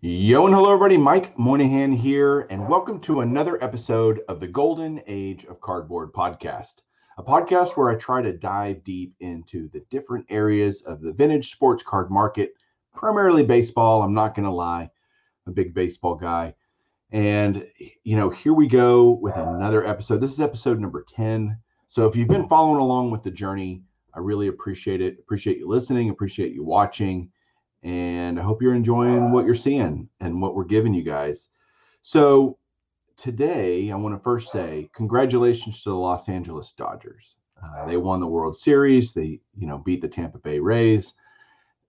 Yo and hello everybody, Mike Moynihan here, and welcome to another episode of the Golden Age of Cardboard podcast, a podcast where I try to dive deep into the different areas of the vintage sports card market, primarily baseball. I'm not going to lie, I'm a big baseball guy. And, you know, here we go with another episode. This is episode number 10. So if you've been following along with the journey, I really appreciate it. Appreciate you listening, appreciate you watching and I hope you're enjoying what you're seeing and what we're giving you guys. So today, I want to first say congratulations to the Los Angeles Dodgers. Uh, they won the World Series. They, you know, beat the Tampa Bay Rays,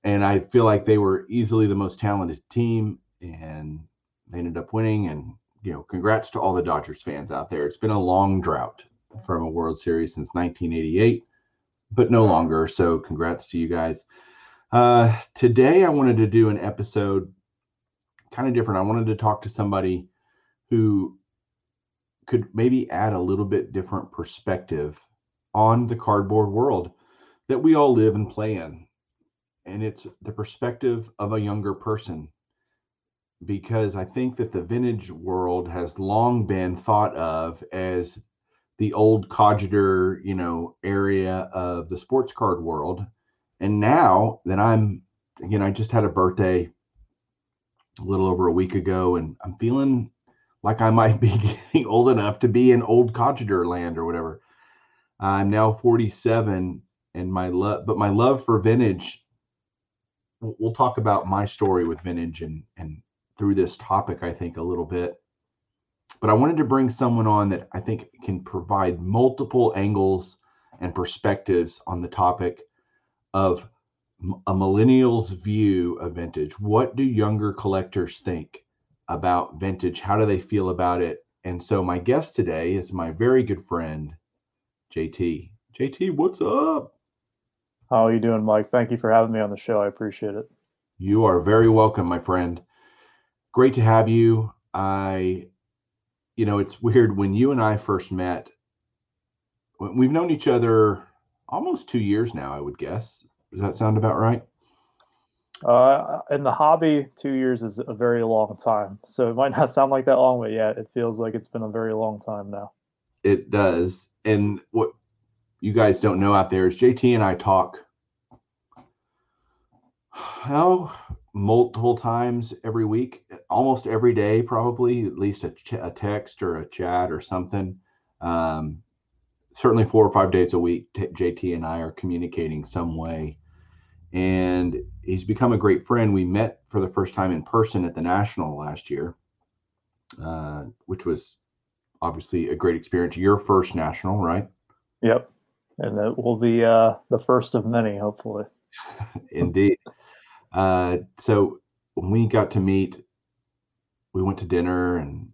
and I feel like they were easily the most talented team, and they ended up winning. And you know, congrats to all the Dodgers fans out there. It's been a long drought from a World Series since 1988, but no longer. So, congrats to you guys. Uh, today, I wanted to do an episode kind of different. I wanted to talk to somebody who could maybe add a little bit different perspective on the cardboard world that we all live and play in. And it's the perspective of a younger person. Because I think that the vintage world has long been thought of as the old codger, you know, area of the sports card world and now that I'm, know, I just had a birthday a little over a week ago, and I'm feeling like I might be getting old enough to be in old codger land or whatever. I'm now 47, and my love, but my love for vintage. We'll talk about my story with vintage and and through this topic, I think a little bit. But I wanted to bring someone on that I think can provide multiple angles and perspectives on the topic of a millennial's view of vintage. What do younger collectors think about vintage? How do they feel about it? And so my guest today is my very good friend, JT. JT, what's up? How are you doing, Mike? Thank you for having me on the show. I appreciate it. You are very welcome, my friend. Great to have you. I, you know, it's weird when you and I first met. We've known each other almost two years now, I would guess. Does that sound about right? Uh, in the hobby, two years is a very long time. So it might not sound like that long, but yeah, it feels like it's been a very long time now. It does. And what you guys don't know out there is JT and I talk how multiple times every week, almost every day, probably at least a, ch- a text or a chat or something. Um, certainly four or five days a week, JT and I are communicating some way. And he's become a great friend. We met for the first time in person at the National last year, uh, which was obviously a great experience. Your first National, right? Yep. And that will be uh, the first of many, hopefully. Indeed. Uh, so when we got to meet, we went to dinner and,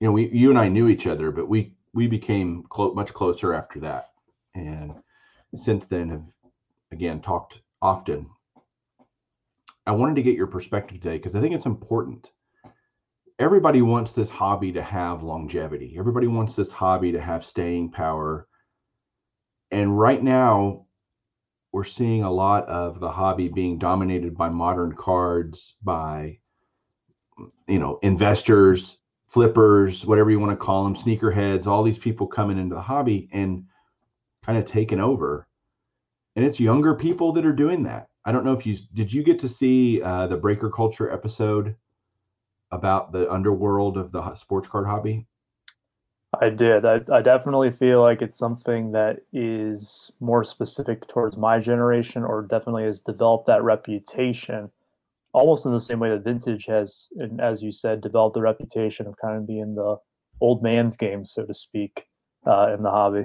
you know, we, you and I knew each other, but we we became clo- much closer after that, and since then have again talked often. I wanted to get your perspective today because I think it's important. Everybody wants this hobby to have longevity. Everybody wants this hobby to have staying power. And right now, we're seeing a lot of the hobby being dominated by modern cards, by you know investors flippers, whatever you want to call them, sneakerheads, all these people coming into the hobby and kind of taking over. And it's younger people that are doing that. I don't know if you did you get to see uh, the Breaker Culture episode about the underworld of the sports card hobby? I did. I, I definitely feel like it's something that is more specific towards my generation, or definitely has developed that reputation, almost in the same way that vintage has, and as you said, developed the reputation of kind of being the old man's game, so to speak, uh, in the hobby.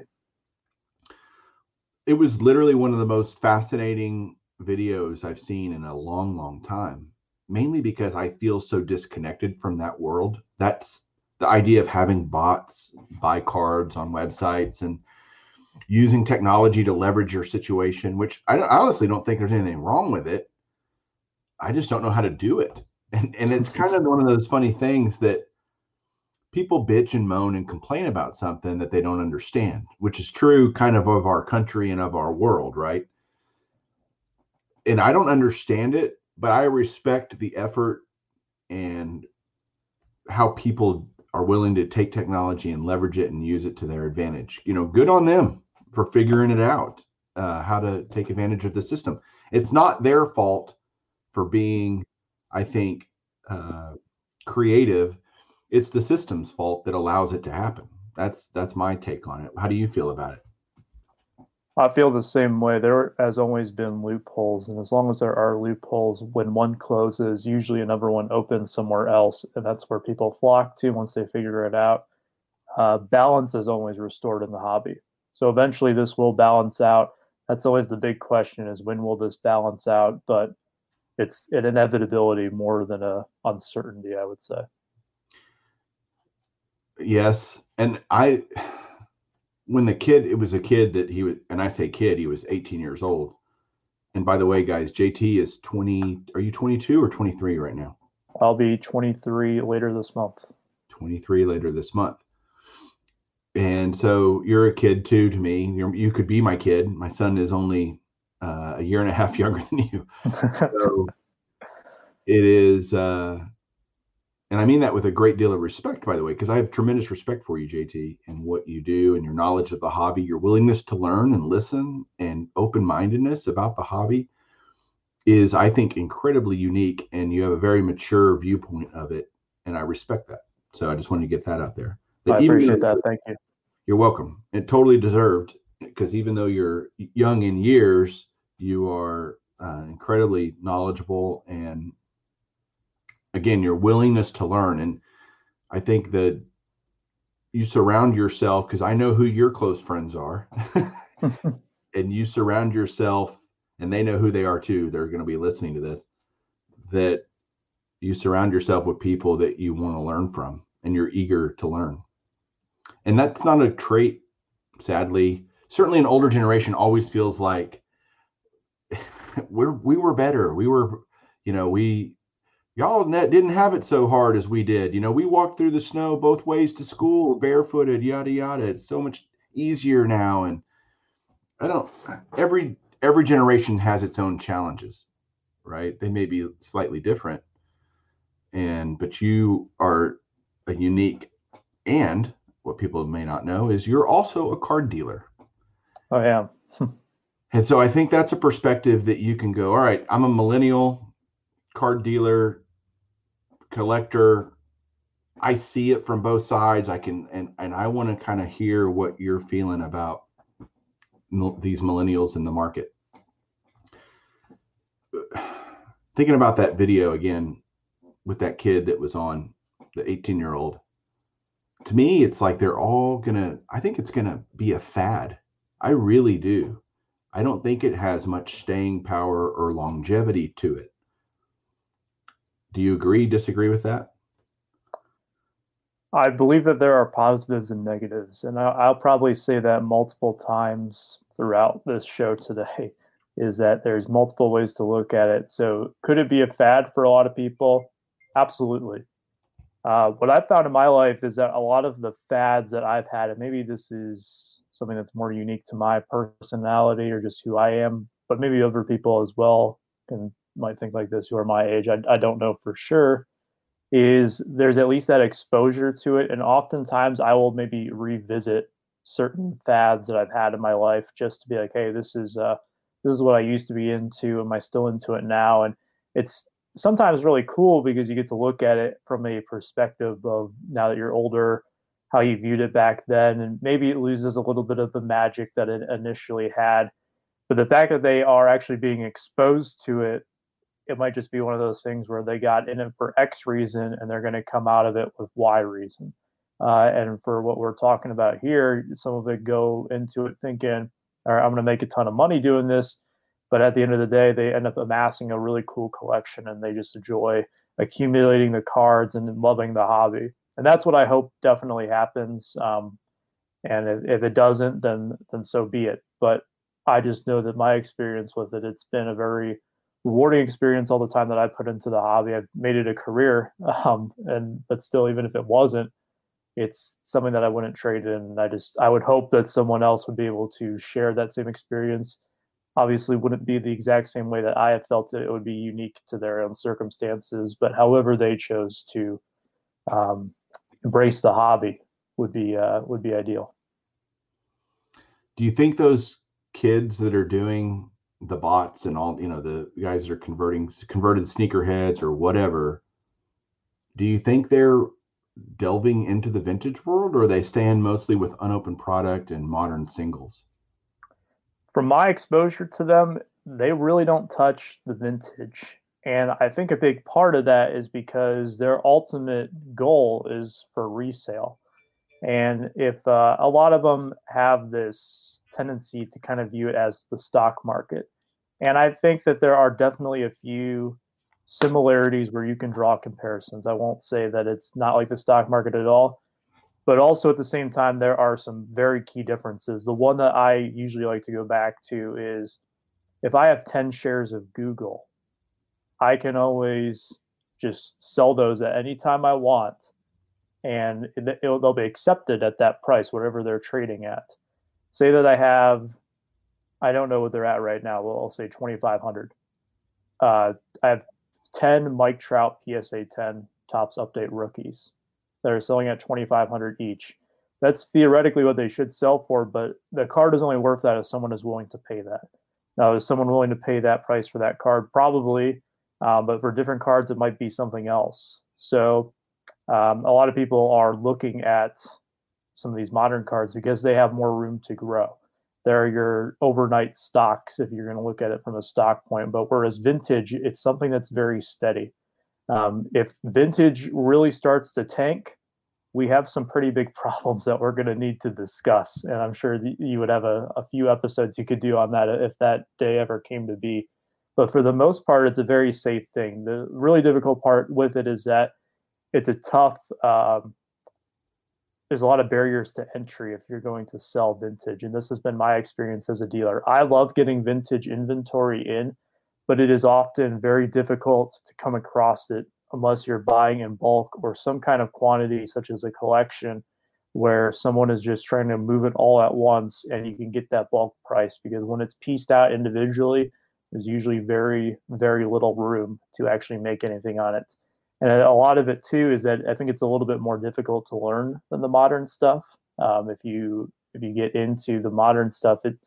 It was literally one of the most fascinating videos I've seen in a long, long time. Mainly because I feel so disconnected from that world. That's the idea of having bots buy cards on websites and using technology to leverage your situation, which I, I honestly don't think there's anything wrong with it. I just don't know how to do it. And, and it's kind of one of those funny things that people bitch and moan and complain about something that they don't understand, which is true kind of of our country and of our world, right? And I don't understand it, but I respect the effort and how people are willing to take technology and leverage it and use it to their advantage. You know, good on them for figuring it out, uh, how to take advantage of the system. It's not their fault for being, I think, uh, creative. It's the system's fault that allows it to happen. That's that's my take on it. How do you feel about it? I feel the same way. There has always been loopholes, and as long as there are loopholes, when one closes, usually another one opens somewhere else, and that's where people flock to once they figure it out. Uh, balance is always restored in the hobby, so eventually this will balance out. That's always the big question: is when will this balance out? But it's an inevitability more than a uncertainty, I would say. Yes, and I when the kid, it was a kid that he was, and I say kid, he was 18 years old. And by the way, guys, JT is 20. Are you 22 or 23 right now? I'll be 23 later this month. 23 later this month. And so you're a kid too to me. You're, you could be my kid. My son is only uh, a year and a half younger than you. so it is, uh, and I mean that with a great deal of respect, by the way, because I have tremendous respect for you, JT, and what you do and your knowledge of the hobby, your willingness to learn and listen, and open mindedness about the hobby is, I think, incredibly unique. And you have a very mature viewpoint of it. And I respect that. So I just wanted to get that out there. That I appreciate that. Thank you. You're welcome. And totally deserved because even though you're young in years, you are uh, incredibly knowledgeable and again your willingness to learn. And i think that you surround yourself because i know who your close friends are. And you surround yourself and they know who they are too they're going to be listening to this that you surround yourself with people that you want to learn from and you're eager to learn. And that's not a trait sadly. Certainly an older generation always feels like we're we were better we were you know we y'all net didn't have it so hard as we did. You know, we walked through the snow both ways to school, barefooted, yada yada. It's so much easier now. And I don't. Every every generation has its own challenges, right? They may be slightly different, and but you are a unique. And what people may not know is you're also a card dealer. I am. And so I think that's a perspective that you can go. All right, I'm a millennial card dealer collector. I see it from both sides. I can and and i want to kind of hear what you're feeling about these millennials in the market. Thinking about that video again with that kid that was on the 18 year old to me it's like they're all gonna i think it's gonna be a fad. I really do i don't think it has much staying power or longevity to it do you agree, disagree with that? I believe that there are positives and negatives, and I'll probably say that multiple times throughout this show today. Is that there's multiple ways to look at it. So, could it be a fad for a lot of people? Absolutely. Uh, what I've found in my life is that a lot of the fads that I've had, and maybe this is something that's more unique to my personality or just who I am, but maybe other people as well can might think like this who are my age, I, I don't know for sure, is there's at least that exposure to it. And oftentimes I will maybe revisit certain fads that I've had in my life just to be like, hey, this is uh this is what I used to be into. Am I still into it now? And it's sometimes really cool because you get to look at it from a perspective of now that you're older, how he viewed it back then, and maybe it loses a little bit of the magic that it initially had. But the fact that they are actually being exposed to it, it might just be one of those things where they got in it for X reason and they're going to come out of it with Y reason. Uh, and for what we're talking about here, some of it go into it thinking, all right, I'm going to make a ton of money doing this. But at the end of the day, they end up amassing a really cool collection and they just enjoy accumulating the cards and loving the hobby. And that's what I hope definitely happens. Um, and if, if it doesn't, then then so be it. But I just know that my experience with it, it's been a very rewarding experience all the time that I put into the hobby. I've made it a career, um, and but still, even if it wasn't, it's something that I wouldn't trade in. I just I would hope that someone else would be able to share that same experience. Obviously, wouldn't be the exact same way that I have felt it. It would be unique to their own circumstances, but however they chose to um, embrace the hobby would be uh, would be ideal. Do you think those kids that are doing the bots and all you know the guys that are converting converted sneakerheads or whatever do you think they're delving into the vintage world or are they staying mostly with unopened product and modern singles from my exposure to them they really don't touch the vintage and i think a big part of that is because their ultimate goal is for resale and if uh, a lot of them have this tendency to kind of view it as the stock market and I think that there are definitely a few similarities where you can draw comparisons. I won't say that it's not like the stock market at all, but also at the same time, there are some very key differences. The one that I usually like to go back to is if I have 10 shares of Google, I can always just sell those at any time I want and they'll be accepted at that price, whatever they're trading at. Say that I have I don't know what they're at right now. Well, I'll say 2,500. Uh, I have 10 Mike Trout PSA 10 Topps update rookies that are selling at 2,500 each. That's theoretically what they should sell for, but the card is only worth that if someone is willing to pay that. Now, is someone willing to pay that price for that card? Probably, um, but for different cards, it might be something else. So, um, a lot of people are looking at some of these modern cards because they have more room to grow they're your overnight stocks if you're going to look at it from a stock point. But whereas vintage, it's something that's very steady. Um, if vintage really starts to tank, we have some pretty big problems that we're going to need to discuss. And I'm sure you would have a, a few episodes you could do on that if that day ever came to be. But for the most part, it's a very safe thing. The really difficult part with it is that it's a tough um, there's a lot of barriers to entry if you're going to sell vintage. And this has been my experience as a dealer. I love getting vintage inventory in, but it is often very difficult to come across it unless you're buying in bulk or some kind of quantity, such as a collection, where someone is just trying to move it all at once and you can get that bulk price. Because when it's pieced out individually, there's usually very, very little room to actually make anything on it and a lot of it too is that I think it's a little bit more difficult to learn than the modern stuff. Um, if you if you get into the modern stuff, it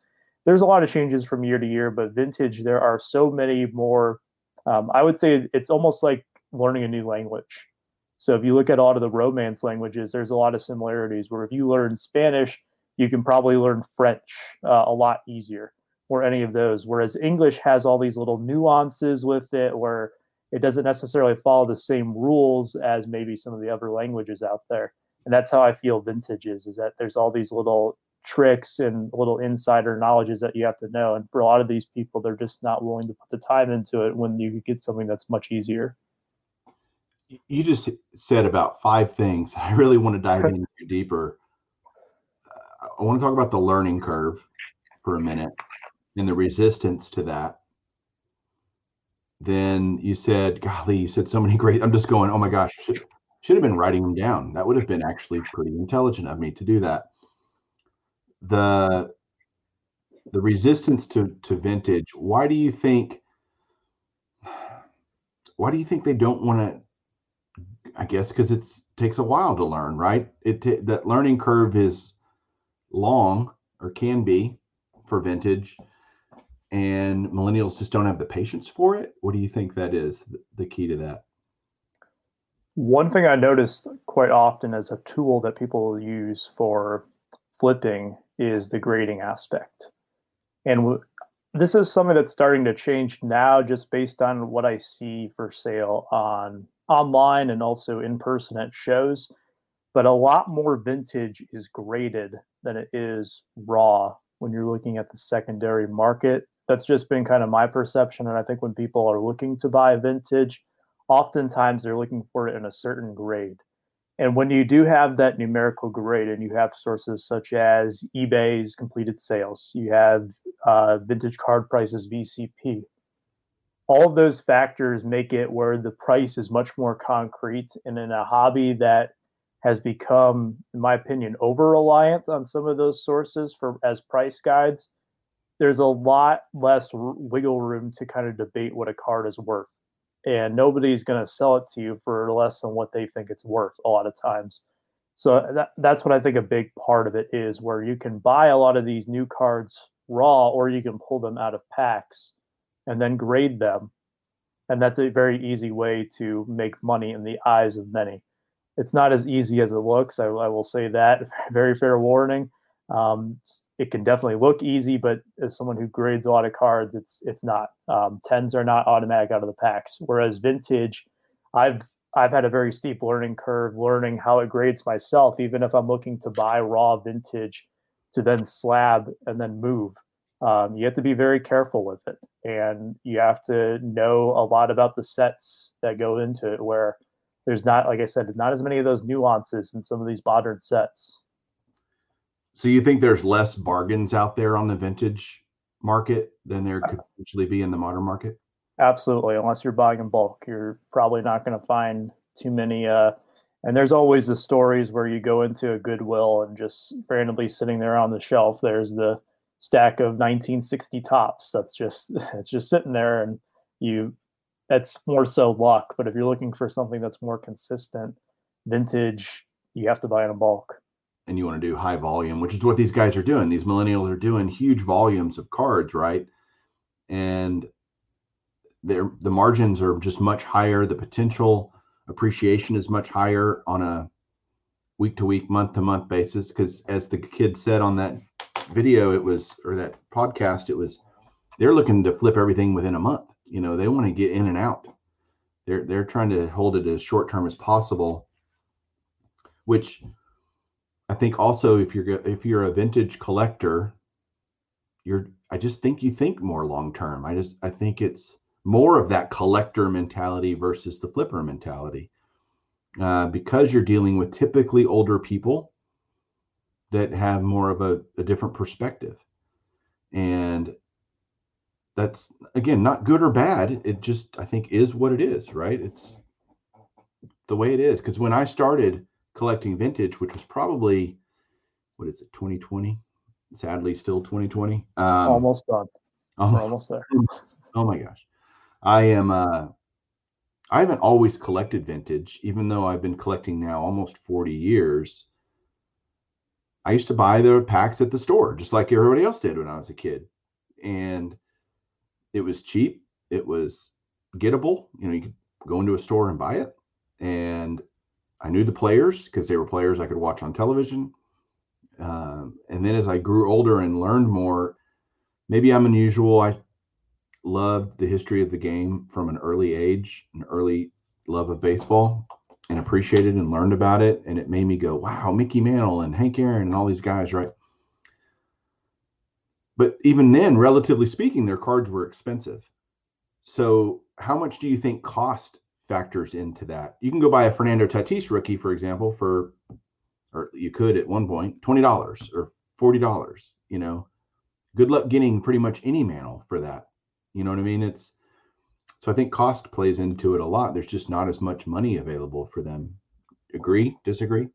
there's a lot of changes from year to year, but vintage there are so many more. Um, I would say it's almost like learning a new language. So if you look at a lot of the Romance languages, there's a lot of similarities. Where if you learn Spanish, you can probably learn French uh, a lot easier, or any of those. Whereas English has all these little nuances with it, where it doesn't necessarily follow the same rules as maybe some of the other languages out there. And that's how I feel vintage is, is that there's all these little tricks and little insider knowledges that you have to know. And for a lot of these people, they're just not willing to put the time into it when you get something that's much easier. You just said about five things. I really want to dive in deeper. Uh, I want to talk about the learning curve for a minute and the resistance to that then you said, golly, you said so many great. I'm just going, oh my gosh, should, should have been writing them down. That would have been actually pretty intelligent of me to do that. The the resistance to to vintage. Why do you think? Why do you think they don't want to? I guess because it takes a while to learn, right? It t- that learning curve is long or can be for vintage and millennials just don't have the patience for it. What do you think that is the key to that? One thing I noticed quite often as a tool that people use for flipping is the grading aspect. And w- this is something that's starting to change now just based on what I see for sale on online and also in person at shows. But a lot more vintage is graded than it is raw when you're looking at the secondary market. That's just been kind of my perception. And I think when people are looking to buy vintage, oftentimes they're looking for it in a certain grade. And when you do have that numerical grade and you have sources such as eBay's completed sales, you have uh, vintage card prices, VCP, all of those factors make it where the price is much more concrete. And in a hobby that has become, in my opinion, over reliant on some of those sources for as price guides, there's a lot less wiggle room to kind of debate what a card is worth and nobody's going to sell it to you for less than what they think it's worth a lot of times. So uh, that, that's what I think a big part of it is where you can buy a lot of these new cards raw or you can pull them out of packs and then grade them. And that's a very easy way to make money in the eyes of many. It's not as easy as it looks. I, I will say that. Very fair warning. Um, it can definitely look easy, but as someone who grades a lot of cards, it's it's not. Um, tens are not automatic out of the packs. Whereas vintage, I've I've had a very steep learning curve learning how it grades myself, even if I'm looking to buy raw vintage to then slab and then move. Um, you have to be very careful with it, and you have to know a lot about the sets that go into it. Where there's not, like I said, not as many of those nuances in some of these modern sets. So you think there's less bargains out there on the vintage market than there could potentially be in the modern market? Absolutely. Unless you're buying in bulk, you're probably not going to find too many. Uh, and there's always the stories where you go into a Goodwill and just randomly sitting there on the shelf, there's the stack of 1960 Topps That's just it's just sitting there, and you. That's more so luck. But if you're looking for something that's more consistent, vintage, you have to buy in bulk and you want to do high volume, which is what these guys are doing. These millennials are doing huge volumes of cards, right? And the margins are just much higher. The potential appreciation is much higher on a week to week, month to month basis. Because as the kid said on that video, it was or that podcast, it was they're looking to flip everything within a month. You know, they want to get in and out. They're they're trying to hold it as short term as possible, which I think also if you're if you're a vintage collector, you're I just think you think more long term. I just I think it's more of that collector mentality versus the flipper mentality. Uh, because you're dealing with typically older people that have more of a, a different perspective. And that's again not good or bad. It just I think is what it is, right? It's the way it is. Because when I started collecting vintage, which was probably what is it, 2020? Sadly, still 2020. Um, almost done. Oh, We're almost there. Oh my gosh, I am. uh I haven't always collected vintage, even though I've been collecting now almost 40 years. I used to buy the packs at the store, just like everybody else did when I was a kid, and it was cheap. It was gettable. You know, you could go into a store and buy it, and I knew the players because they were players I could watch on television. Um, and then as I grew older and learned more, maybe I'm unusual. I loved the history of the game from an early age, an early love of baseball, and appreciated and learned about it. And it made me go, wow, Mickey Mantle and Hank Aaron and all these guys, right? But even then, relatively speaking, their cards were expensive. So, how much do you think cost factors into that. You can go buy a Fernando Tatis rookie, for example, for or you could at one point twenty dollars or forty dollars. You know, good luck getting pretty much any Mantle for that. You know what I mean? It's so I think cost plays into it a lot. There's just not as much money available for them. Agree? Disagree?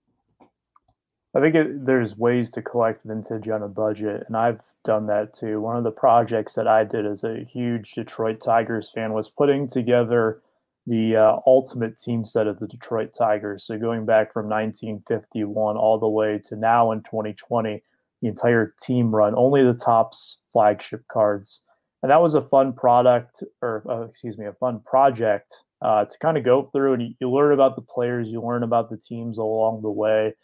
I think it, there's ways to collect vintage on a budget, and I've done that too. One of the projects that I did as a huge Detroit Tigers fan was putting together the uh, ultimate team set of the Detroit Tigers. So going back from 1951 all the way to now in 2020, the entire team run, only the Topps flagship cards. And that was a fun product, or uh, excuse me, a fun project uh, to kind of go through and you, you, learn about the players, you learn about the teams along the way.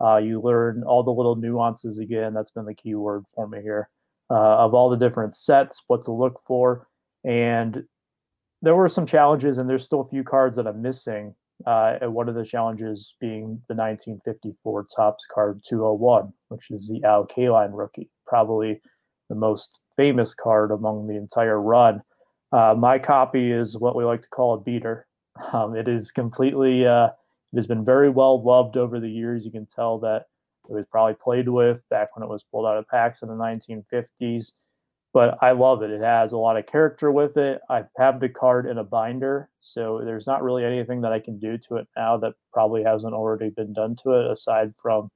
Uh, you learn all the little nuances again. That's been the key word for me here uh, of all the different sets, what to look for. And there were some challenges, and there's still a few cards that I'm missing. Uh, and one of the challenges being the 1954 Topps card 201, which is the Al Kaline rookie, probably the most famous card among the entire run. Uh, my copy is what we like to call a beater. Um, it is completely, uh, it has been very well loved over the years. You can tell that it was probably played with back when it was pulled out of packs in the 1950s. But I love it. It has a lot of character with it. I have the card in a binder, so there's not really anything that I can do to it now that probably hasn't already been done to it, aside from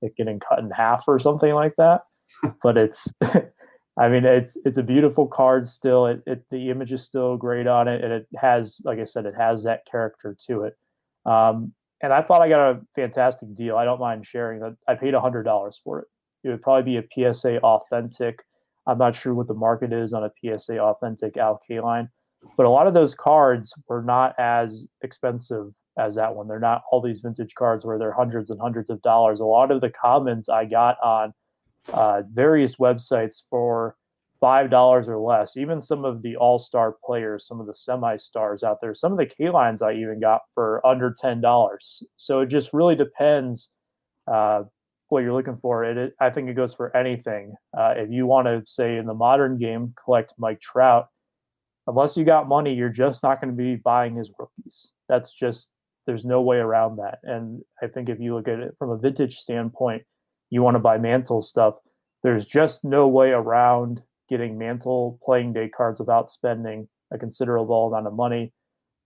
it getting cut in half or something like that. but it's I mean, it's it's a beautiful card still. It, it the image is still great on it, and it has, like I said, it has that character to it. Um, and I thought I got a fantastic deal. I don't mind sharing that. I paid hundred dollars for it. It would probably be a PSA authentic. I'm not sure what the market is on a PSA authentic Al Kaline, but a lot of those cards were not as expensive as that one. They're not all these vintage cards where they're hundreds and hundreds of dollars. A lot of the comments I got on uh, various websites for five dollars or less. Even some of the all-star players, some of the semi-stars out there, some of the Kalines I even got for under ten dollars. So it just really depends uh, what you're looking for. It, it, I think it goes for anything. Uh, if you want to say in the modern game collect Mike Trout, unless you got money, you're just not going to be buying his rookies. That's just there's no way around that. And I think if you look at it from a vintage standpoint, you want to buy Mantle stuff. There's just no way around getting Mantle playing day cards without spending a considerable amount of money.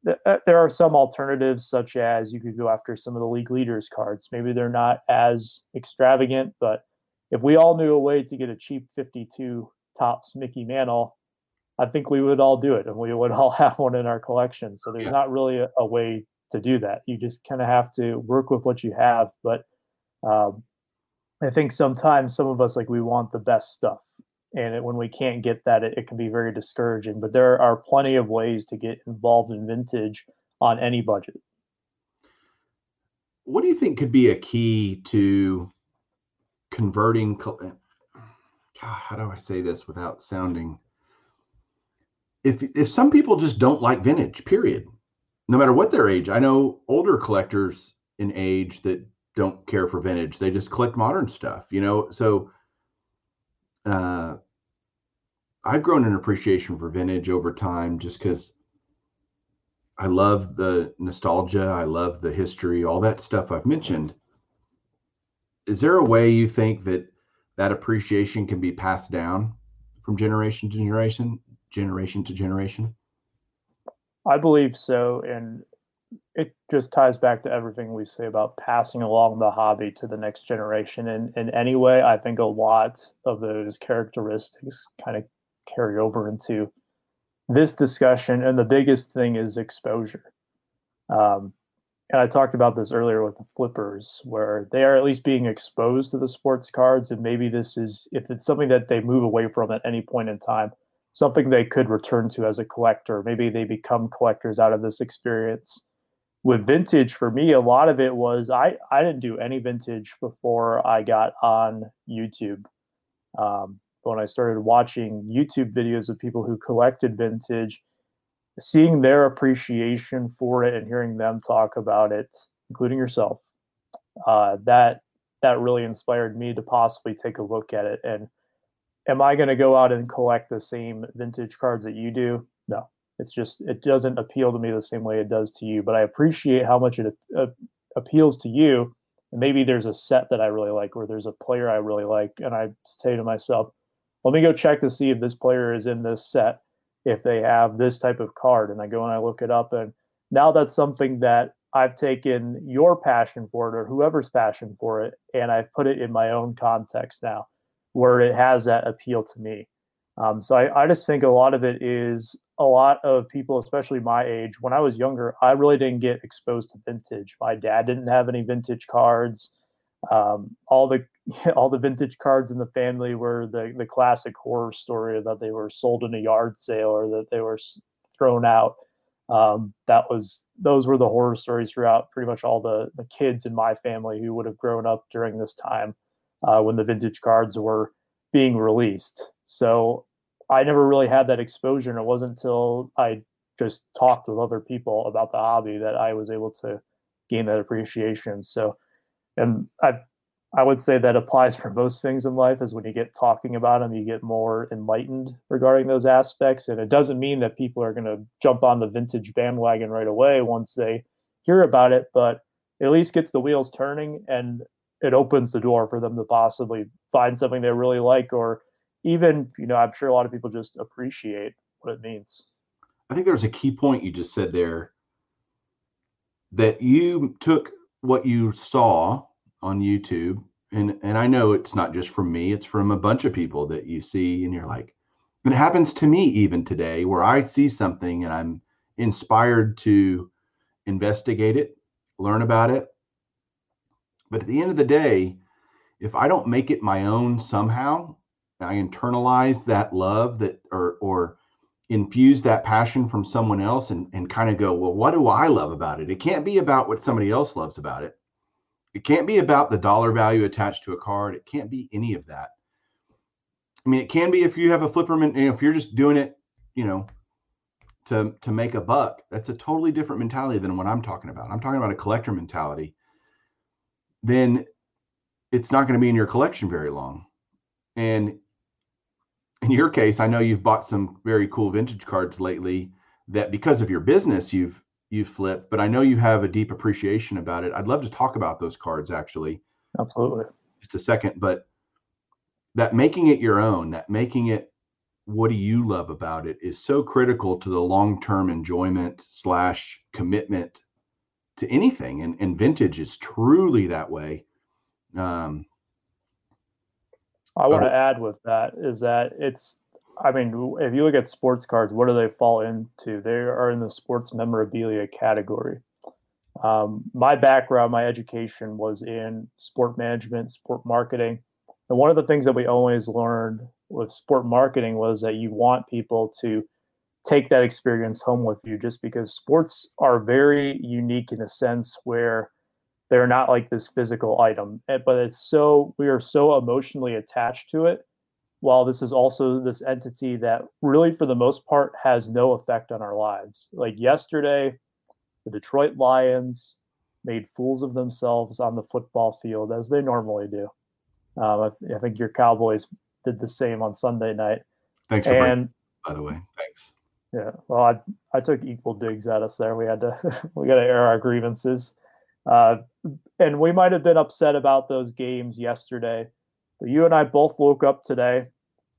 Uh, there are some alternatives, such as you could go after some of the league leaders cards. Maybe they're not as extravagant, but if we all knew a way to get a cheap 52 Topps Mickey Mantle, I think we would all do it and we would all have one in our collection. So there's yeah. not really a, a, way to do that. You just kind of have to work with what you have. But um, I think sometimes some of us like we want the best stuff, and it, when we can't get that, it, it can be very discouraging. But there are plenty of ways to get involved in vintage on any budget. What do you think could be a key to converting? Eh, God, how do I say this without sounding? If if some people just don't like vintage, period, no matter what their age. I know older collectors in age that don't care for vintage. They just collect modern stuff, you know. So uh, I've grown an appreciation for vintage over time just because I love the nostalgia, I love the history, all that stuff I've mentioned. Is there a way you think that that appreciation can be passed down from generation to generation, generation to generation? I believe so, and it just ties back to everything we say about passing along the hobby to the next generation. And in any way, I think a lot of those characteristics kind of carry over into this discussion. And the biggest thing is exposure. Um, and I talked about this earlier with the flippers, where they are at least being exposed to the sports cards. And maybe this is, if it's something that they move away from at any point in time, something they could return to as a collector. Maybe they become collectors out of this experience with vintage for me a lot of it was i i didn't do any vintage before i got on youtube. Um, when i started watching youtube videos of people who collected vintage seeing their appreciation for it and hearing them talk about it including yourself uh, that that really inspired me to possibly take a look at it. And am i going to go out and collect the same vintage cards that you do? No it's just it doesn't appeal to me the same way it does to you. But I appreciate how much it uh, appeals to you. And maybe there's a set that I really like, or there's a player I really like, and I say to myself, "Let me go check to see if this player is in this set, if they have this type of card." And I go and I look it up, and now that's something that I've taken your passion for it, or whoever's passion for it, and I've put it in my own context now, where it has that appeal to me. Um, so I, I just think a lot of it is a lot of people, especially my age, when I was younger, I really didn't get exposed to vintage. My dad didn't have any vintage cards. Um, all the all the vintage cards in the family were the the classic horror story that they were sold in a yard sale or that they were thrown out. Um, that was those were the horror stories throughout pretty much all the the kids in my family who would have grown up during this time uh, when the vintage cards were being released. So I never really had that exposure, and it wasn't until I just talked with other people about the hobby that I was able to gain that appreciation. So, and I I would say that applies for most things in life is when you get talking about them, you get more enlightened regarding those aspects. And it doesn't mean that people are going to jump on the vintage bandwagon right away once they hear about it, but at least gets the wheels turning and it opens the door for them to possibly find something they really like or even, you know, I'm sure a lot of people just appreciate what it means. I think there's a key point you just said there that you took what you saw on YouTube, and and I know it's not just from me; it's from a bunch of people that you see, and you're like, it happens to me even today, where I see something and I'm inspired to investigate it, learn about it. But at the end of the day, if I don't make it my own somehow, I internalize that love that or or infuse that passion from someone else and, and kind of go, well, what do I love about it? It can't be about what somebody else loves about it. It can't be about the dollar value attached to a card. It can't be any of that. I mean, it can be if you have a flipperman, you know, if you're just doing it, you know, to to make a buck. That's a totally different mentality than what I'm talking about. I'm talking about a collector mentality. Then it's not going to be in your collection very long. And in your case, I know you've bought some very cool vintage cards lately that because of your business you've you've flipped, but I know you have a deep appreciation about it. I'd love to talk about those cards actually. Absolutely. Just a second, but that making it your own, that making it what do you love about it is so critical to the long-term enjoyment slash commitment to anything. And, and vintage is truly that way. Um, I want to add with that is that it's, I mean, if you look at sports cards, what do they fall into? They are in the sports memorabilia category. Um, my background, my education was in sport management, sport marketing. And one of the things that we always learned with sport marketing was that you want people to take that experience home with you just because sports are very unique in a sense where they're not like this physical item, eh, but it's so we are so emotionally attached to it. While this is also this entity that really, for the most part, has no effect on our lives. Like yesterday, the Detroit Lions made fools of themselves on the football field as they normally do. Um, I, I, think your Cowboys did the same on Sunday night. Thanks for and, by the way. Thanks. Yeah, well, I I took equal digs at us there. We had to we got to air our grievances. Uh, and we might have been upset about those games yesterday, but you and I both woke up today.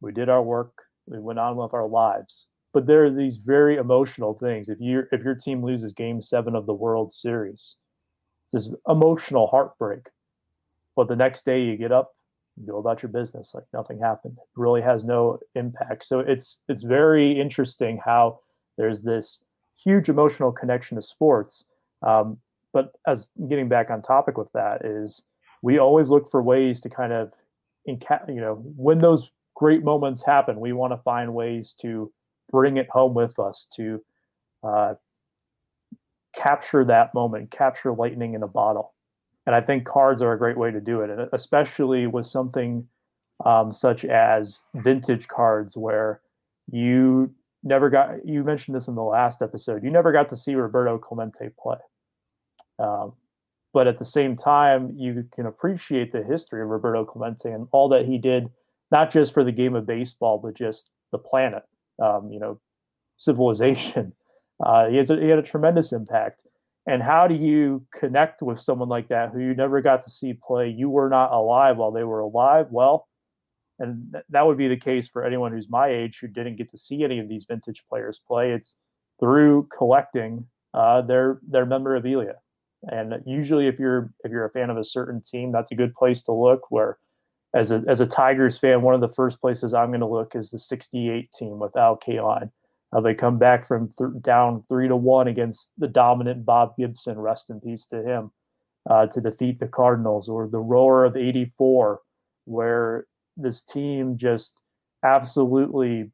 We did our work. We went on with our lives. But there are these very emotional things. If you if your team loses Game Seven of the World Series, it's this emotional heartbreak. But the next day you get up, you go about your business like nothing happened. It really has no impact. So it's it's very interesting how there's this huge emotional connection to sports. Um, but as getting back on topic with that is we always look for ways to kind of you know when those great moments happen we want to find ways to bring it home with us to uh, capture that moment capture lightning in a bottle. And i think cards are a great way to do it and especially with something um, such as vintage cards where you never got you mentioned this in the last episode you never got to see roberto clemente play um, but at the same time, you can appreciate the history of Roberto Clemente and all that he did, not just for the game of baseball, but just the planet, um, you know, civilization. Uh, he, a, he had a tremendous impact. And how do you connect with someone like that who you never got to see play? You were not alive while they were alive. Well, and th- that would be the case for anyone who's my age who didn't get to see any of these vintage players play. It's through collecting uh, their their memorabilia. And usually, if you're if you're a fan of a certain team, that's a good place to look. Where, as a as a Tigers fan, one of the first places I'm going to look is the '68 team with Al Kaline. How they come back from th- down three to one against the dominant Bob Gibson, rest in peace to him, uh, to defeat the Cardinals, or the roar of '84, where this team just absolutely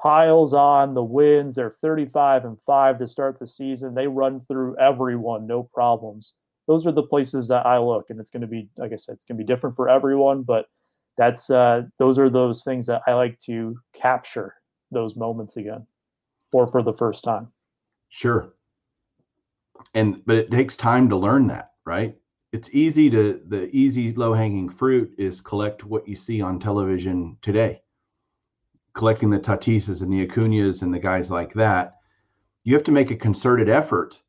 piles on the wins. They're 35 and 5 to start the season. They run through everyone, no problems. Those are the places that I look, and it's going to be, like I said, it's going to be different for everyone, but that's uh, those are those things that I like to capture those moments again, or for the first time. Sure. And but it takes time to learn that, right? It's easy to the easy low hanging fruit is collect what you see on television today collecting the Tatises and the Acuñas and the guys like that, you have to make a concerted effort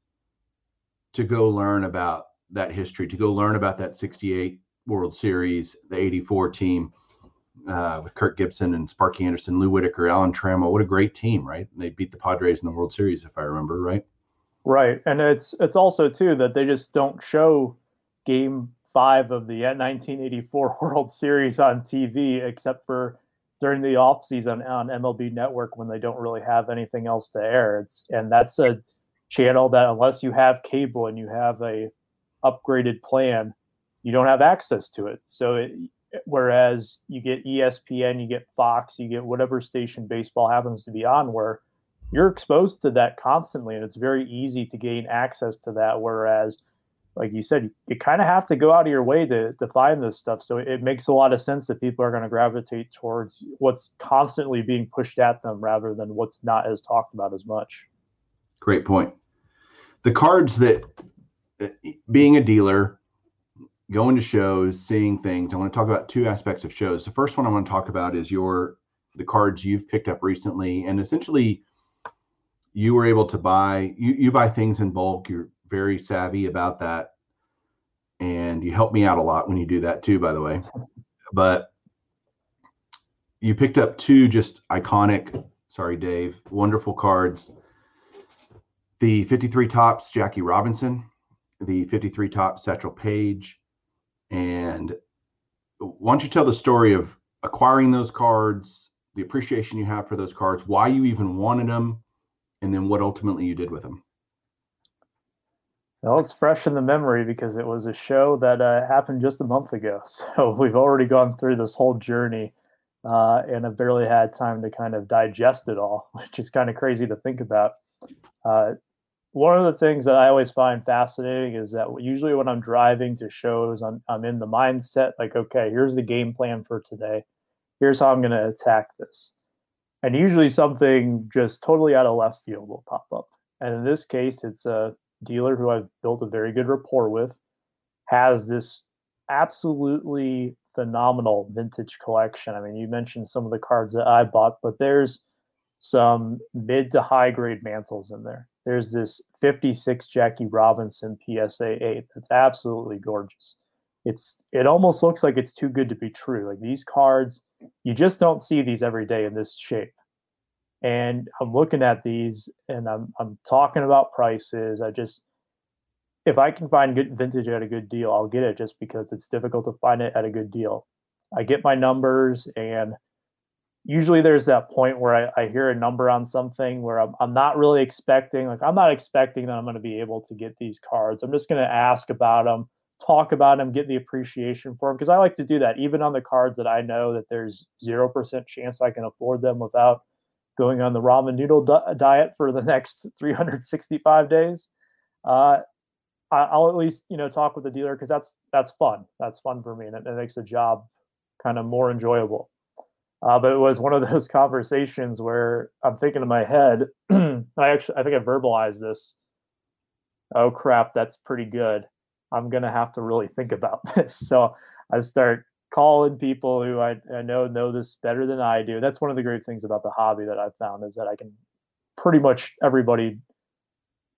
to go learn about that history, to go learn about that 68 World Series, the 84 team uh, with Kirk Gibson and Sparky Anderson, Lou Whitaker, Alan Trammell. What a great team, right? They beat the Padres in the World Series, if I remember, right? Right. And it's it's also too that they just don't show game five of the 1984 World Series on TV except for during the off season on MLB Network when they don't really have anything else to air. It's and that's a channel that unless you have cable and you have a upgraded plan, you don't have access to it. So it, whereas you get ESPN, you get Fox, you get whatever station baseball happens to be on where you're exposed to that constantly and it's very easy to gain access to that whereas like you said, you kind of have to go out of your way to, to find this stuff. So it makes a lot of sense that people are going to gravitate towards what's constantly being pushed at them rather than what's not as talked about as much. Great point. The cards that, uh, being a dealer, going to shows, seeing things, I want to talk about two aspects of shows. The first one I want to talk about is your the cards you've picked up recently, and essentially you were able to buy you, you buy things in bulk. You're very savvy about that. And you help me out a lot when you do that too, by the way. But you picked up two just iconic, sorry, Dave, wonderful cards. The 53 Topps, Jackie Robinson, the 53 Topps Satchel Paige. And why don't you tell the story of acquiring those cards, the appreciation you have for those cards, why you even wanted them, and then what ultimately you did with them? Well, it's fresh in the memory because it was a show that uh, happened just a month ago. So we've already gone through this whole journey uh, and have barely had time to kind of digest it all, which is kind of crazy to think about. Uh, one of the things that I always find fascinating is that usually when I'm driving to shows, I'm, I'm in the mindset like, okay, here's the game plan for today. Here's how I'm going to attack this. And usually something just totally out of left field will pop up. And in this case, it's a dealer who I've built a very good rapport with has this absolutely phenomenal vintage collection. I mean, you mentioned some of the cards that I bought, but there's some mid to high grade Mantles in there. There's this 56 Jackie Robinson PSA 8 that's absolutely gorgeous. It's it almost looks like it's too good to be true. Like these cards, you just don't see these every day in this shape and I'm looking at these and I'm I'm talking about prices. I just if I can find good vintage at a good deal, I'll get it just because it's difficult to find it at a good deal. I get my numbers and usually there's that point where I, I hear a number on something where I'm, I'm not really expecting like i'm not expecting that i'm going to be able to get these cards i'm just going to ask about them talk about them get the appreciation for them because i like to do that even on the cards that i know that there's 0% chance i can afford them without going on the ramen noodle di- diet for the next 365 days, uh, I, will at least you know talk with the dealer because that's that's fun. That's fun for me, and it, it makes the job kind of more enjoyable. Uh, but it was one of those conversations where I'm thinking in my head. I actually I think I verbalized this. Oh crap, that's pretty good. I'm gonna have to really think about this. So I start calling people who I, I know know this better than I do. That's one of the great things about the hobby that I've found is that I can pretty much everybody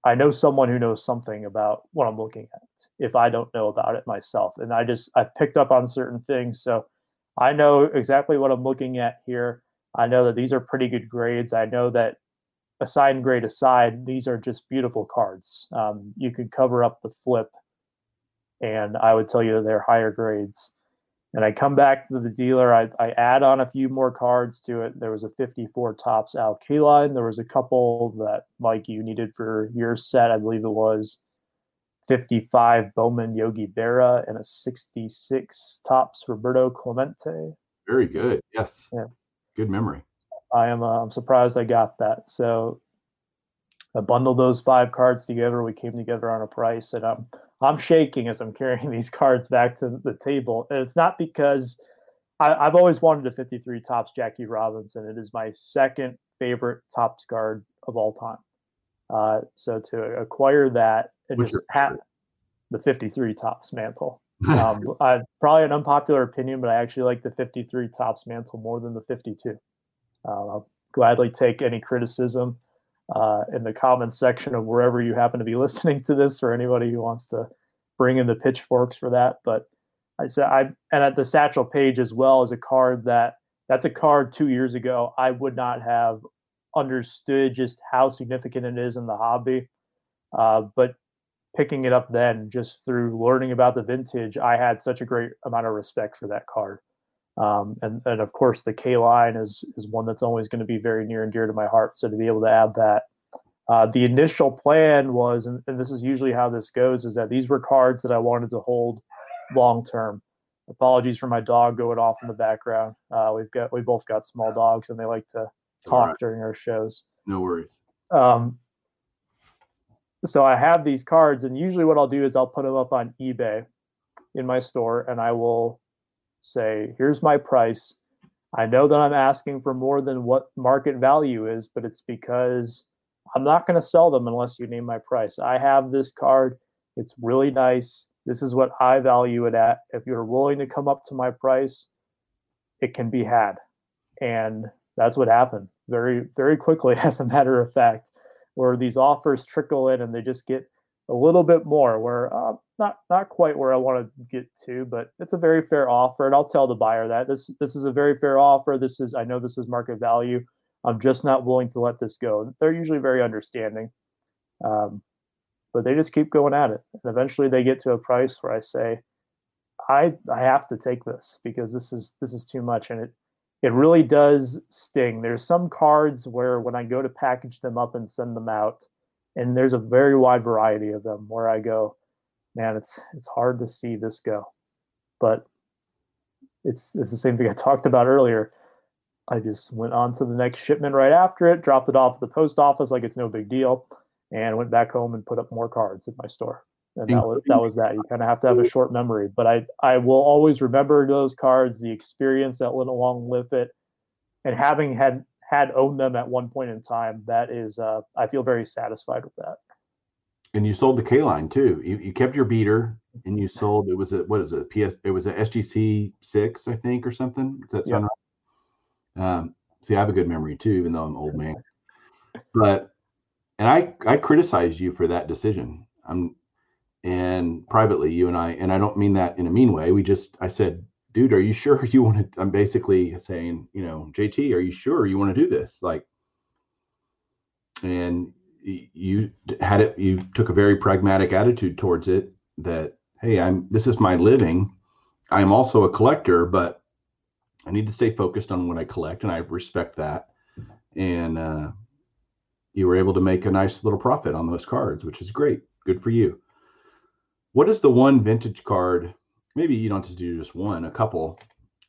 I know someone who knows something about what I'm looking at if I don't know about it myself. And I just I've picked up on certain things. So I know exactly what I'm looking at here. I know that these are pretty good grades. I know that aside grade aside, these are just beautiful cards. Um, you could cover up the flip, and I would tell you they're higher grades and I come back to the dealer. I, I add on a few more cards to it. There was a 54 Topps Al Kaline. There was a couple that Mike you needed for your set. I believe it was 55 Bowman Yogi Berra and a 66 Topps Roberto Clemente. Very good. Yes. Yeah. Good memory. I am. Uh, I'm surprised I got that. So I bundled those five cards together. We came together on a price, and I'm I'm shaking as I'm carrying these cards back to the table. And it's not because I, have always wanted a 53 Topps Jackie Robinson. It is my second favorite Topps card of all time. Uh, so to acquire that and What's just have the 53 Topps Mantle. Um, I, probably an unpopular opinion, but I actually like the 53 Topps Mantle more than the 52. Uh, I'll gladly take any criticism uh, in the comments section of wherever you happen to be listening to this, or anybody who wants to bring in the pitchforks for that. But I said I and at the Satchel Paige as well as a card that that's a card two years ago I would not have understood just how significant it is in the hobby. Uh, but picking it up then, just through learning about the vintage, I had such a great amount of respect for that card. Um, and, and of course, the Kaline is, is one that's always going to be very near and dear to my heart. So to be able to add that, uh, the initial plan was, and, and this is usually how this goes, is that these were cards that I wanted to hold long term. Apologies for my dog going off in the background. Uh, we've got we both got small dogs, and they like to talk right. during our shows. No worries. Um, so I have these cards, and usually what I'll do is I'll put them up on eBay in my store, and I will say, "Here's my price." I know that I'm asking for more than what market value is, but it's because I'm not going to sell them unless you name my price. I have this card. It's really nice. This is what I value it at. If you're willing to come up to my price, it can be had. And that's what happened very, very quickly, as a matter of fact, where these offers trickle in and they just get a little bit more where uh, not not quite where I want to get to, but it's a very fair offer. And I'll tell the buyer that this this is a very fair offer. This is I know this is market value. I'm just not willing to let this go. They're usually very understanding. Um, but they just keep going at it. And eventually they get to a price where I say, I I have to take this because this is this is too much. And it it really does sting. There's some cards where when I go to package them up and send them out, and there's a very wide variety of them where I go, man, it's it's hard to see this go. But it's it's the same thing I talked about earlier. I just went on to the next shipment right after it, dropped it off at the post office like it's no big deal and went back home and put up more cards in my store. And that was that was that. You kind of have to have a short memory, but I I will always remember those cards, the experience that went along with it, and having had had owned them at one point in time. That is, uh, I feel very satisfied with that. And you sold the Kaline too. You, you kept your beater, and you sold. It was a what is it? PS. It was a SGC six, I think, or something. Does that sound right? Um, see, I have a good memory too, even though I'm old man. But and I I criticized you for that decision. I'm and privately you and I and I don't mean that in a mean way. We just I said, dude, are you sure you want to? I'm basically saying, you know, JT, are you sure you want to do this? Like, and you had it. You took a very pragmatic attitude towards it. That hey, I'm this is my living. I am also a collector, but I need to stay focused on what I collect, and I respect that. And uh, you were able to make a nice little profit on those cards, which is great. Good for you. What is the one vintage card? Maybe you don't to do just one, a couple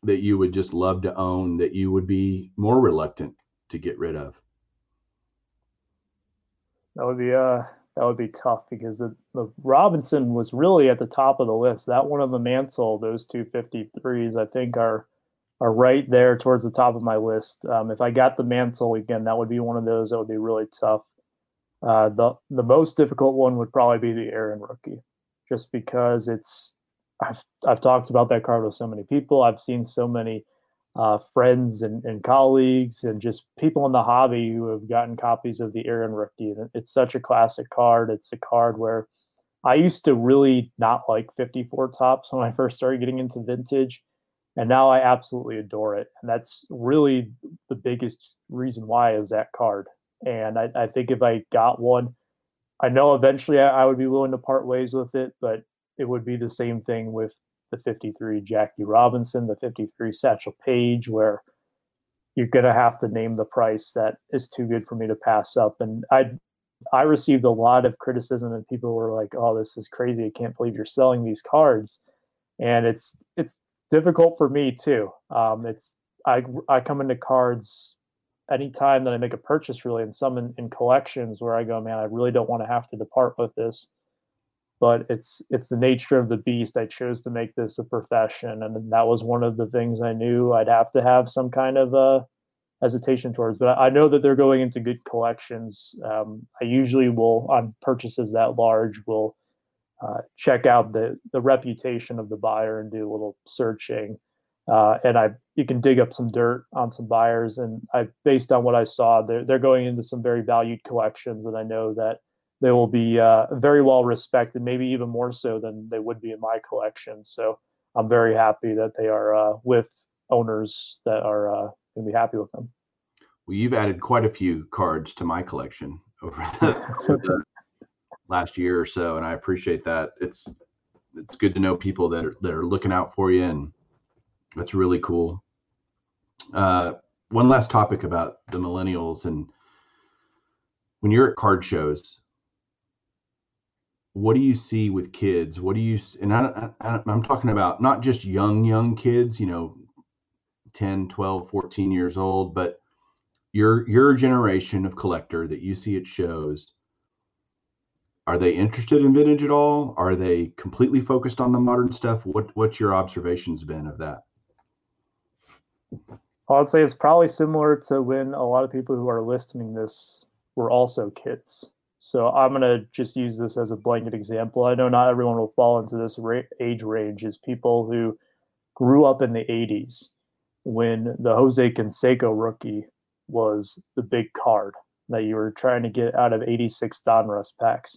that you would just love to own that you would be more reluctant to get rid of. That would be uh that would be tough because the, the Robinson was really at the top of the list. That one of the Mantle, those two 53s, I think are are right there towards the top of my list. Um, if I got the Mantle again, that would be one of those that would be really tough. Uh, the the most difficult one would probably be the Aaron rookie, just because it's I've I've talked about that card with so many people. I've seen so many uh, friends and, and colleagues and just people in the hobby who have gotten copies of the Aaron rookie. It's such a classic card. It's a card where I used to really not like 54 Topps when I first started getting into vintage and now I absolutely adore it. And that's really the biggest reason why is that card. And I, I think if I got one, I know eventually I, I, would be willing to part ways with it, but it would be the same thing with the 53 Jackie Robinson, the 53 Satchel Paige, where you're gonna have to name the price that is too good for me to pass up. And I I received a lot of criticism and people were like, "Oh, this is crazy! I can't believe you're selling these cards." And it's it's difficult for me too. Um, it's I I come into cards any time that I make a purchase, really, and some in, in collections where I go, man, I really don't want to have to depart with this. But it's it's the nature of the beast. I chose to make this a profession, and that was one of the things I knew I'd have to have some kind of a hesitation towards. But I know that they're going into good collections. Um, I usually will on purchases that large will uh, check out the the reputation of the buyer and do a little searching. Uh, and I you can dig up some dirt on some buyers, and I based on what I saw, they're they're going into some very valued collections, and I know that they will be uh, very well respected, maybe even more so than they would be in my collection. So I'm very happy that they are uh, with owners that are uh, going to be happy with them. Well, you've added quite a few cards to my collection over the, the last year or so, and I appreciate that. It's it's good to know people that are that are looking out for you, and that's really cool. Uh, one last topic about the millennials and when you're at card shows what do you see with kids? What do you and I, I, i'm talking about not just young young kids you know 10 12 14 years old but your your generation of collector that you see at shows. Are they interested in vintage at all? Are they completely focused on the modern stuff? What what's your observations been of that? I'd say it's probably similar to when a lot of people who are listening this were also kids so I'm going to just use this as a blanket example. I know not everyone will fall into this age range is people who grew up in the 80s when the Jose Canseco rookie was the big card that you were trying to get out of 86 Donruss packs.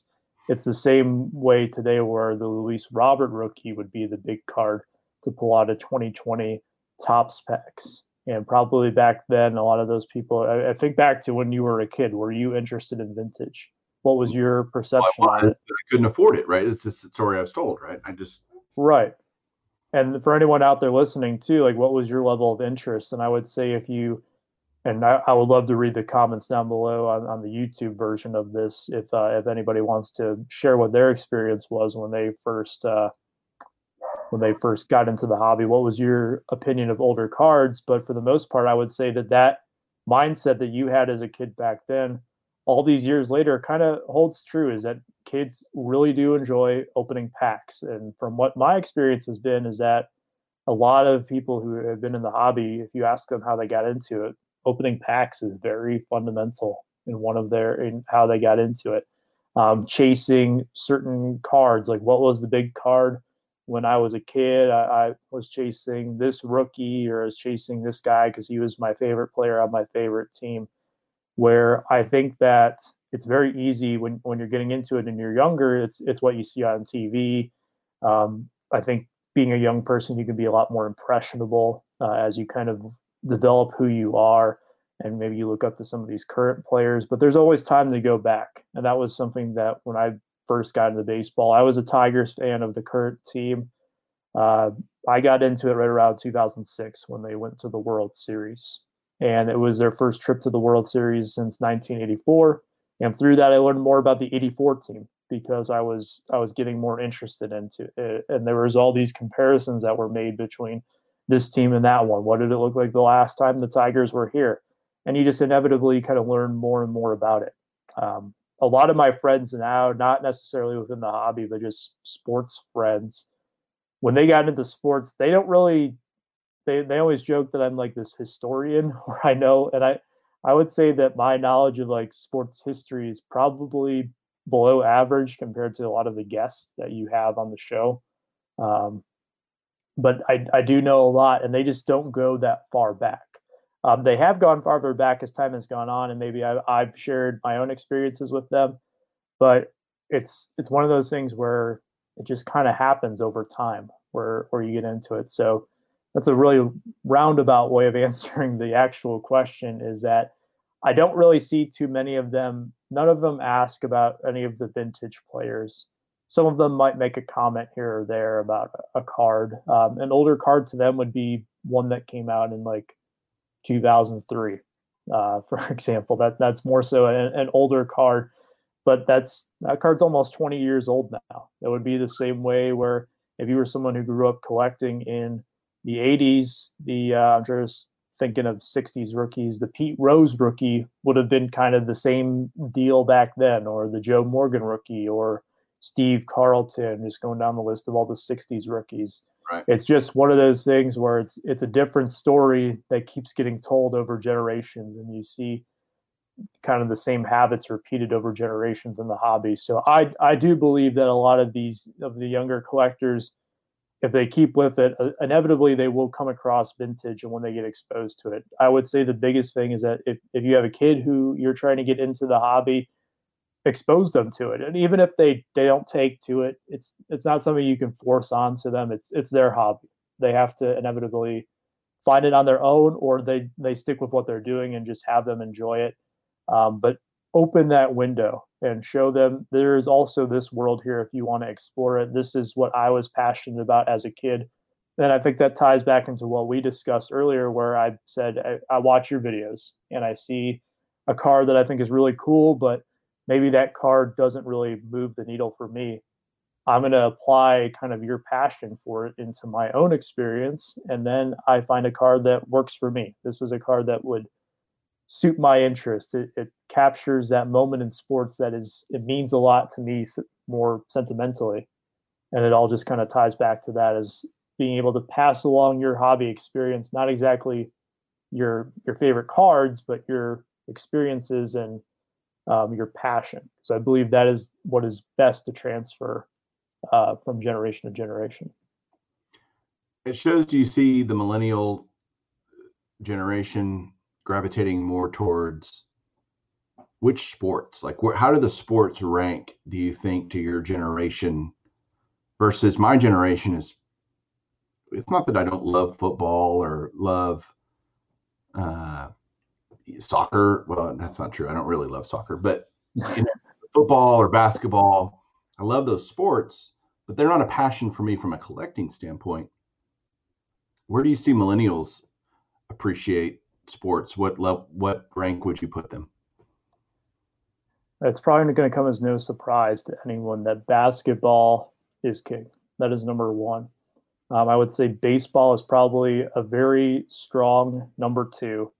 It's the same way today where the Luis Robert rookie would be the big card to pull out of 2020 Topps packs. And probably back then, a lot of those people, I, I think back to when you were a kid, were you interested in vintage? What was your perception well, I, I couldn't afford it, right? It's the story I was told, right? I just right. And for anyone out there listening too, like what was your level of interest? And I would say if you and I, I would love to read the comments down below on, on the YouTube version of this if uh, if anybody wants to share what their experience was when they first uh, when they first got into the hobby. What was your opinion of older cards? But for the most part, I would say that that mindset that you had as a kid back then all these years later kind of holds true is that kids really do enjoy opening packs. And from what my experience has been is that a lot of people who have been in the hobby if you ask them how they got into it opening packs is very fundamental in one of their in how they got into it. Um, chasing certain cards like what was the big card? When i was a kid I, I was chasing this rookie or I was chasing this guy because he was my favorite player on my favorite team where I think that it's very easy when, when you're getting into it and you're younger, it's it's what you see on TV. Um, I think being a young person, you can be a lot more impressionable uh, as you kind of develop who you are, and maybe you look up to some of these current players. But there's always time to go back, and that was something that when I first got into baseball, I was a Tigers fan of the current team. Uh, I got into it right around 2006 when they went to the World Series and it was their first trip to the World Series since 1984. And through that, I learned more about the '84 team because I was I was getting more interested into it, and there was all these comparisons that were made between this team and that one. What did it look like the last time the Tigers were here? And you just inevitably kind of learn more and more about it. Um, a lot of my friends now, not necessarily within the hobby, but just sports friends, when they got into sports, they don't really they they always joke that I'm like this historian or I know and I I would say that my knowledge of like sports history is probably below average compared to a lot of the guests that you have on the show. Um, but I, I do know a lot, and they just don't go that far back. Um, they have gone farther back as time has gone on, and maybe I, I've shared my own experiences with them. But it's it's one of those things where it just kind of happens over time, where where you get into it. So that's a really roundabout way of answering the actual question is that I don't really see too many of them. None of them ask about any of the vintage players. Some of them might make a comment here or there about a card. Um, an older card to them would be one that came out in like 2003, uh, for example. That that's more so an, an older card, but that's that card's almost 20 years old now. It would be the same way where if you were someone who grew up collecting in the 80s, the uh, I'm just thinking of 60s rookies, the Pete Rose rookie would have been kind of the same deal back then, or the Joe Morgan rookie, or Steve Carlton, just going down the list of all the 60s rookies. Right. It's just one of those things where it's it's a different story that keeps getting told over generations, and you see kind of the same habits repeated over generations in the hobby. So I I do believe that a lot of these of the younger collectors, if they keep with it, uh, inevitably they will come across vintage and when they get exposed to it. I would say the biggest thing is that if, if you have a kid who you're trying to get into the hobby, expose them to it. And even if they they don't take to it, it's it's not something you can force onto them. It's it's their hobby. They have to inevitably find it on their own or they they stick with what they're doing and just have them enjoy it um, but open that window and show them there is also this world here if you want to explore it. This is what I was passionate about as a kid. And I think that ties back into what we discussed earlier, where I said, I, I watch your videos and I see a card that I think is really cool, but maybe that card doesn't really move the needle for me. I'm going to apply kind of your passion for it into my own experience. And then I find a card that works for me. This is a card that would suit my interest. It, it, captures that moment in sports that is it means a lot to me more sentimentally, and it all just kind of ties back to that as being able to pass along your hobby experience, not exactly your your favorite cards, but your experiences and um, your passion. So I believe that is what is best to transfer uh, from generation to generation. It shows you see the millennial generation gravitating more towards which sports? Like wh- how do the sports rank do you think to your generation versus my generation is it's not that i don't love football or love uh, soccer. Well that's not true. I don't really love soccer but you know, football or basketball i love those sports but they're not a passion for me from a collecting standpoint. Where do you see millennials appreciate sports, what level, what rank would you put them? It's probably going to come as no surprise to anyone that basketball is king. That is number one. Um, I would say baseball is probably a very strong number two.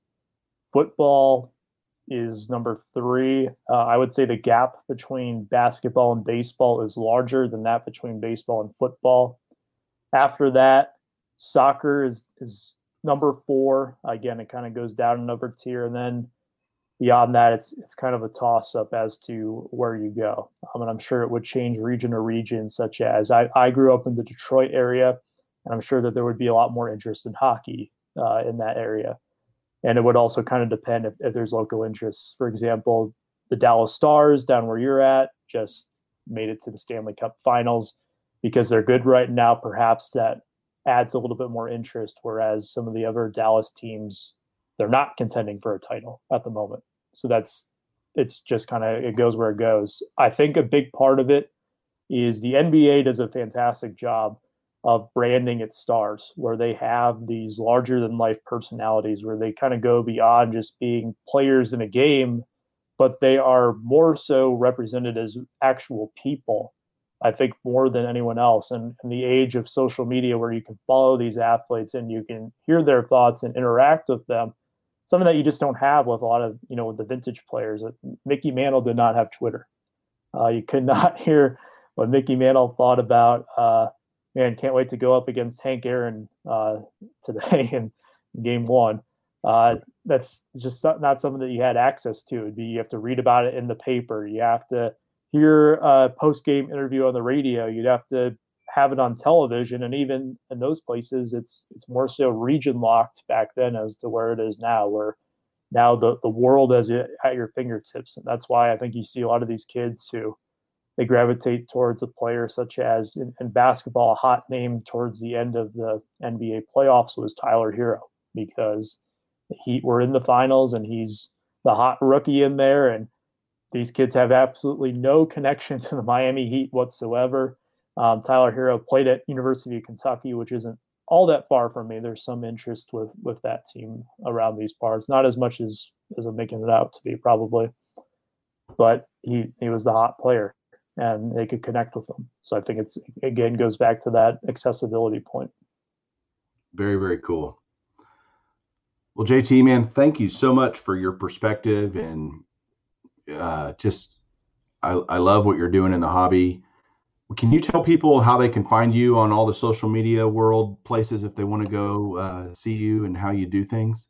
Football is number three. Uh, I would say the gap between basketball and baseball is larger than that between baseball and football. After that, soccer is is number four. Again, it kind of goes down another tier, and then beyond that, it's it's kind of a toss up as to where you go. Um, and I'm sure it would change region to region. Such as I I grew up in the Detroit area, and I'm sure that there would be a lot more interest in hockey uh, in that area. And it would also kind of depend if, if there's local interests. For example, the Dallas Stars down where you're at just made it to the Stanley Cup Finals because they're good right now. Perhaps that adds a little bit more interest. Whereas some of the other Dallas teams, they're not contending for a title at the moment. So that's it's just kind of it goes where it goes. I think a big part of it is the NBA does a fantastic job of branding its stars, where they have these larger than life personalities, where they kind of go beyond just being players in a game, but they are more so represented as actual people I think more than anyone else. And in the age of social media, where you can follow these athletes and you can hear their thoughts and interact with them, something that you just don't have with a lot of you know the vintage players. Mickey Mantle did not have Twitter. Uh, you could not hear what Mickey Mantle thought about. Uh, man, can't wait to go up against Hank Aaron uh, today in Game One. Uh, that's just not something that you had access to. It'd be, you have to read about it in the paper. You have to a post game interview on the radio. You'd have to have it on television, and even in those places, it's it's more so region locked back then as to where it is now, where now the the world is at your fingertips, and that's why I think you see a lot of these kids who they gravitate towards a player such as in, in basketball, a hot name towards the end of the NBA playoffs was Tyler Herro because he we're in the finals and he's the hot rookie in there and these kids have absolutely no connection to the Miami Heat whatsoever. Um, Tyler Herro played at University of Kentucky, which isn't all that far from me. There's some interest with with that team around these parts, not as much as as I'm making it out to be probably, but he he was the hot player, and they could connect with him. So I think it's again goes back to that accessibility point. Very very cool. Well, JT, man, thank you so much for your perspective and uh, just I, I love what you're doing in the hobby. Can you tell people how they can find you on all the social media world places if they want to go uh, see you and how you do things?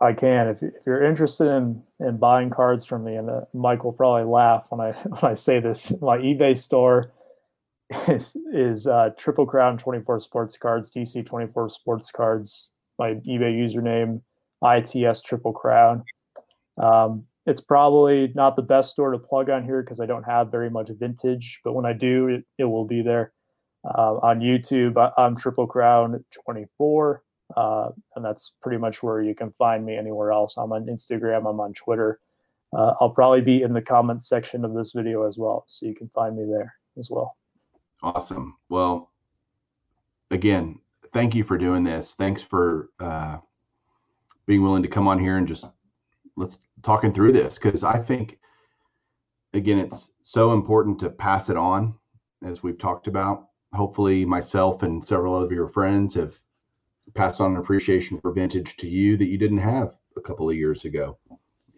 I can. If, if you're interested in, in buying cards from me, and uh, Mike will probably laugh when I when I say this, my eBay store is is uh, Triple Crown 24 Sports Cards, TC 24 Sports Cards. My eBay username ITS Triple Crown. Um, it's probably not the best store to plug on here because I don't have very much vintage, but when I do, it, it will be there. Uh, on YouTube, I, am Triple Crown 24, uh, and that's pretty much where you can find me anywhere else. I'm on Instagram, I'm on Twitter. Uh, I'll probably be in the comments section of this video as well, so you can find me there as well. Awesome. Well, again, thank you for doing this. Thanks for uh, being willing to come on here and just let's talking through this because I think again it's so important to pass it on as we've talked about. Hopefully, myself and several of your friends have passed on an appreciation for vintage to you that you didn't have a couple of years ago,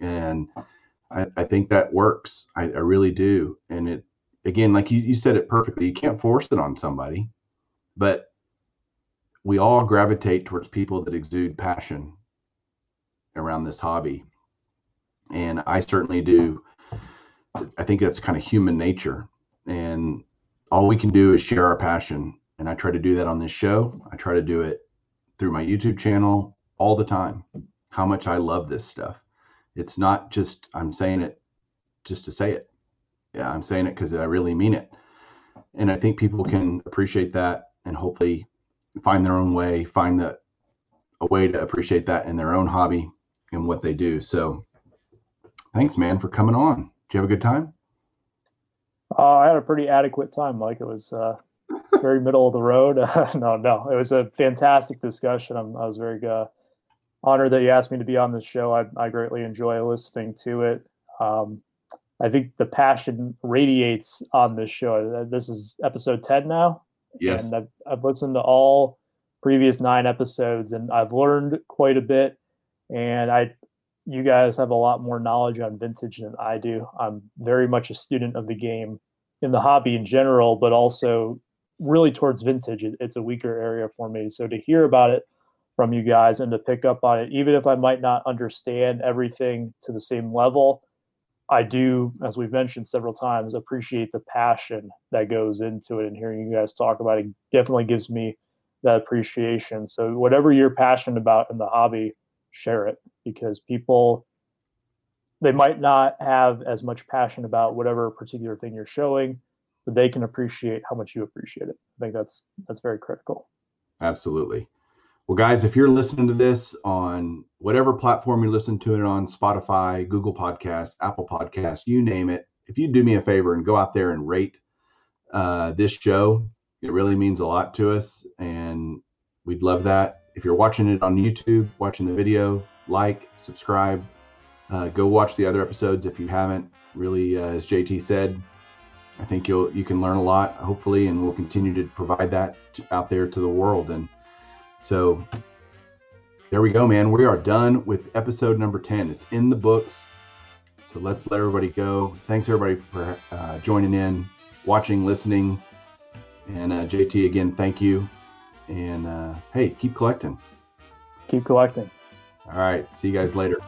and I, I think that works. I, I, really do. And it again, like you, you said it perfectly. You can't force it on somebody, but we all gravitate towards people that exude passion around this hobby and I certainly do. I think that's kind of human nature, and all we can do is share our passion. And I try to do that on this show. I try to do it through my YouTube channel all the time. How much I love this stuff. It's not just I'm saying it just to say it. Yeah, I'm saying it because I really mean it. And I think people can appreciate that and hopefully find their own way, find the, a way to appreciate that in their own hobby and what they do. So Thanks, man, for coming on. Did you have a good time? Uh, I had a pretty adequate time, Mike. It was uh, very middle of the road. no, no, it was a fantastic discussion. I'm, i was very uh, honored that you asked me to be on this show. I, I greatly enjoy listening to it. Um, I think the passion radiates on this show. Uh, this is episode 10 now. Yes. And I've, I've listened to all previous nine episodes and I've learned quite a bit. And I you guys have a lot more knowledge on vintage than I do. I'm very much a student of the game in the hobby in general, but also really towards vintage. It's a weaker area for me. So to hear about it from you guys and to pick up on it, even if I might not understand everything to the same level, I do, as we've mentioned several times, appreciate the passion that goes into it. And hearing you guys talk about it definitely gives me that appreciation. So whatever you're passionate about in the hobby, share it because people they might not have as much passion about whatever particular thing you're showing but they can appreciate how much you appreciate it. I think that's that's very critical. Absolutely. Well guys if you're listening to this on whatever platform you listen to it on spotify google podcast apple podcast you name it if you do me a favor and go out there and rate uh, this show it really means a lot to us and we'd love that. If you're watching it on YouTube, watching the video, like, subscribe, uh, go watch the other episodes if you haven't. Really, uh, as JT said, I think you'll you can learn a lot, hopefully, and we'll continue to provide that to, out there to the world. And so, there we go, man. We are done with episode number ten. It's in the books. So let's let everybody go. Thanks everybody for uh, joining in, watching, listening, and uh, JT again. Thank you. And uh, hey, keep collecting. Keep collecting. All right. See you guys later.